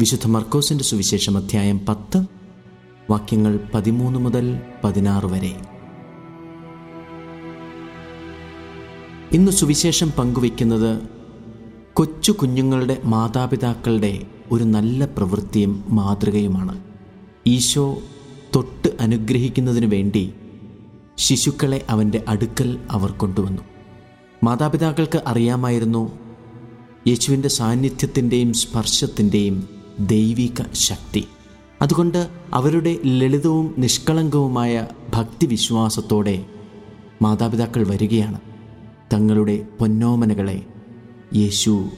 വിശുദ്ധ മർക്കോസിന്റെ സുവിശേഷം അധ്യായം പത്ത് വാക്യങ്ങൾ പതിമൂന്ന് മുതൽ പതിനാറ് വരെ. ഇന്ന് സുവിശേഷം പങ്കുവയ്ക്കുന്നത് കൊച്ചു കുഞ്ഞുങ്ങളുടെ മാതാപിതാക്കളുടെ ഒരു നല്ല പ്രവൃത്തിയും മാതൃകയുമാണ്. ഈശോ തൊട്ട് അനുഗ്രഹിക്കുന്നതിനു വേണ്ടി ശിശുക്കളെ അവന്റെ അടുക്കൽ അവർ കൊണ്ടുവന്നു. മാതാപിതാക്കൾക്ക് അറിയാമായിരുന്നു യേശുവിന്റെ സാന്നിധ്യത്തിന്റെയും സ്പർശത്തിന്റെയും ദൈവിക ശക്തി. അതുകൊണ്ട് അവരുടെ ലളിതവും നിഷ്കളങ്കവുമായ ഭക്തിവിശ്വാസത്തോടെ മാതാപിതാക്കൾ വരികയാണ്. തങ്ങളുടെ പൊന്നോമനകളെ യേശു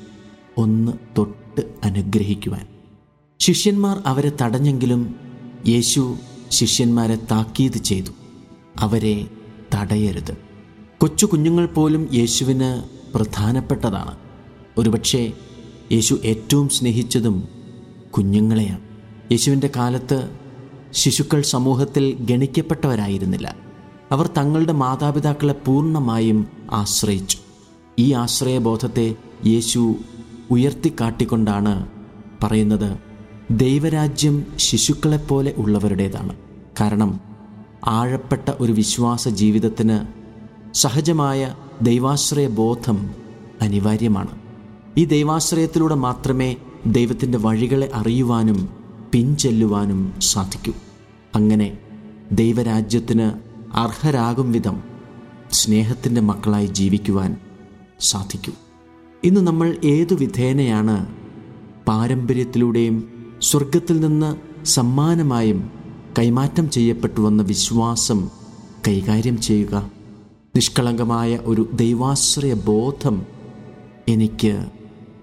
ഒന്ന് തൊട്ട് അനുഗ്രഹിക്കുവാൻ. ശിഷ്യന്മാർ അവരെ തടഞ്ഞെങ്കിലും യേശു ശിഷ്യന്മാരെ താക്കീത് ചെയ്തു. അവരെ തടയരുത്. കൊച്ചു കുഞ്ഞുങ്ങൾ പോലും യേശുവിന് പ്രധാനപ്പെട്ടതാണ്. ഒരുപക്ഷെ യേശു ഏറ്റവും സ്നേഹിച്ചതും കുഞ്ഞുങ്ങളെയാണ്. യേശുവിന്റെ കാലത്ത് ശിശുക്കൾ സമൂഹത്തിൽ ഗണിക്കപ്പെട്ടവരായിരുന്നില്ല. അവർ തങ്ങളുടെ മാതാപിതാക്കളെ പൂർണമായും ആശ്രയിച്ചു. ഈ ആശ്രയബോധത്തെ യേശു ഉയർത്തിക്കാട്ടിക്കൊണ്ടാണ് പറയുന്നത് ദൈവരാജ്യം ശിശുക്കളെപ്പോലെ ഉള്ളവരുടേതാണ്. കാരണം ആഴപ്പെട്ട ഒരു വിശ്വാസ ജീവിതത്തിന് സഹജമായ ദൈവാശ്രയ ബോധം അനിവാര്യമാണ്. ഈ ദൈവാശ്രയത്തിലൂടെ മാത്രമേ ദൈവത്തിന്റെ വഴികളെ അറിയുവാനും പിൻചെല്ലുവാനും സാധിക്കും. അങ്ങനെ ദൈവരാജ്യത്തിന് അർഹരാകും വിധം സ്നേഹത്തിന്റെ മക്കളായി ജീവിക്കുവാൻ സാധിക്കും. ഇന്ന് നമ്മൾ ഏതു വിധേനയാണ് പാരമ്പര്യത്തിലൂടെയും സ്വർഗത്തിൽ നിന്ന് സമ്മാനമായും കൈമാറ്റം ചെയ്യപ്പെട്ടു വന്ന വിശ്വാസം കൈകാര്യം ചെയ്യുക. നിഷ്കളങ്കമായ ഒരു ദൈവാശ്രയ ബോധം എനിക്ക്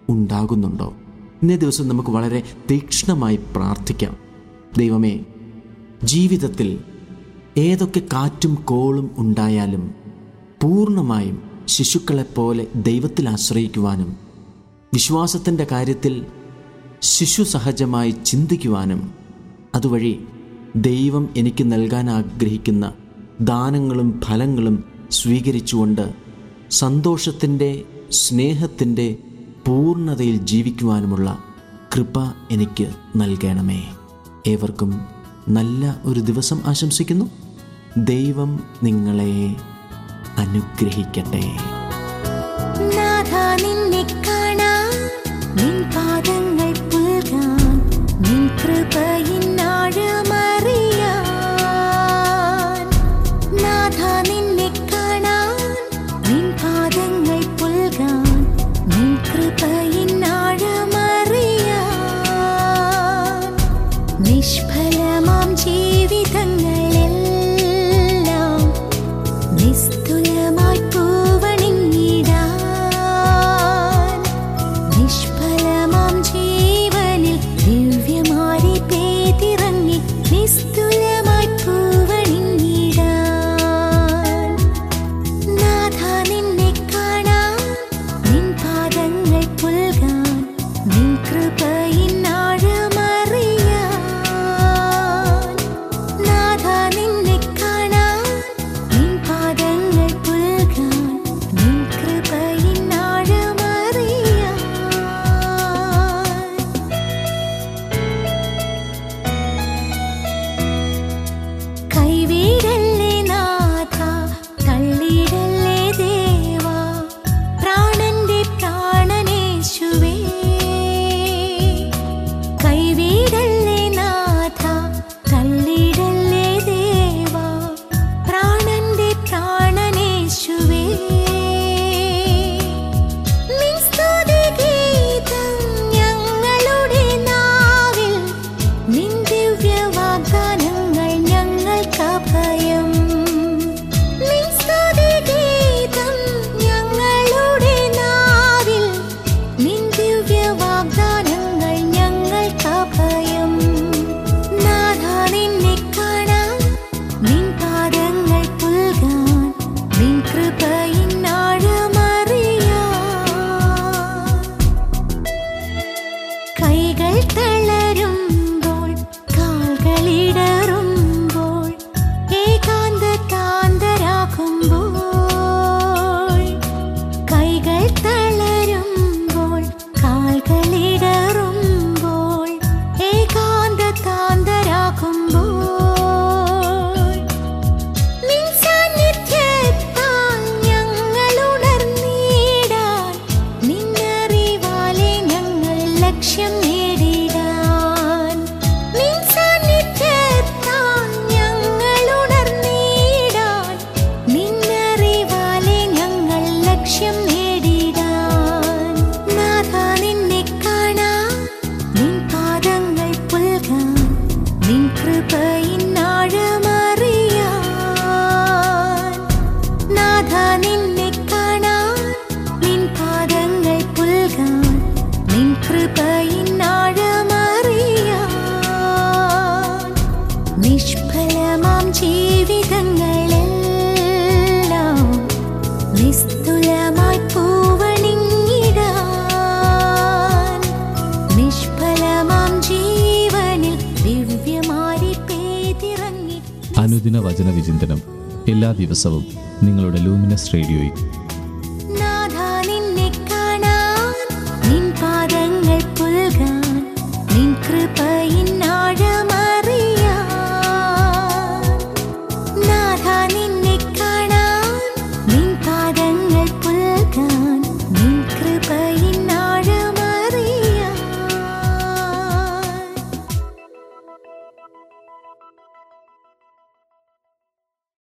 ഉണ്ടാകുന്നുണ്ടോ? ഇന്നേ ദിവസം നമുക്ക് വളരെ തീക്ഷ്ണമായി പ്രാർത്ഥിക്കാം. ദൈവമേ ജീവിതത്തിൽ ഏതൊക്കെ കാറ്റും കോളും ഉണ്ടായാലും പൂർണമായും ശിശുക്കളെപ്പോലെ ദൈവത്തിൽ ആശ്രയിക്കുവാനും വിശ്വാസത്തിന്റെ കാര്യത്തിൽ ശിശു സഹജമായി ചിന്തിക്കുവാനും അതുവഴി ദൈവം എനിക്ക് നൽകാൻ ആഗ്രഹിക്കുന്ന ദാനങ്ങളും ഫലങ്ങളും സ്വീകരിച്ചുകൊണ്ട് സന്തോഷത്തിന്റെ സ്നേഹത്തിന്റെ പൂർണതയിൽ ജീവിക്കുവാനുമുള്ള കൃപ എനിക്ക് നൽകണമേ. ഏവർക്കും നല്ല ഒരു ദിവസം ആശംസിക്കുന്നു. ദൈവം നിങ്ങളെ അനുഗ്രഹിക്കട്ടെ. 可以。தேடி എല്ലാ ദിവസവും നിങ്ങളുടെ ലൂമിനസ് റേഡിയോയിൽ.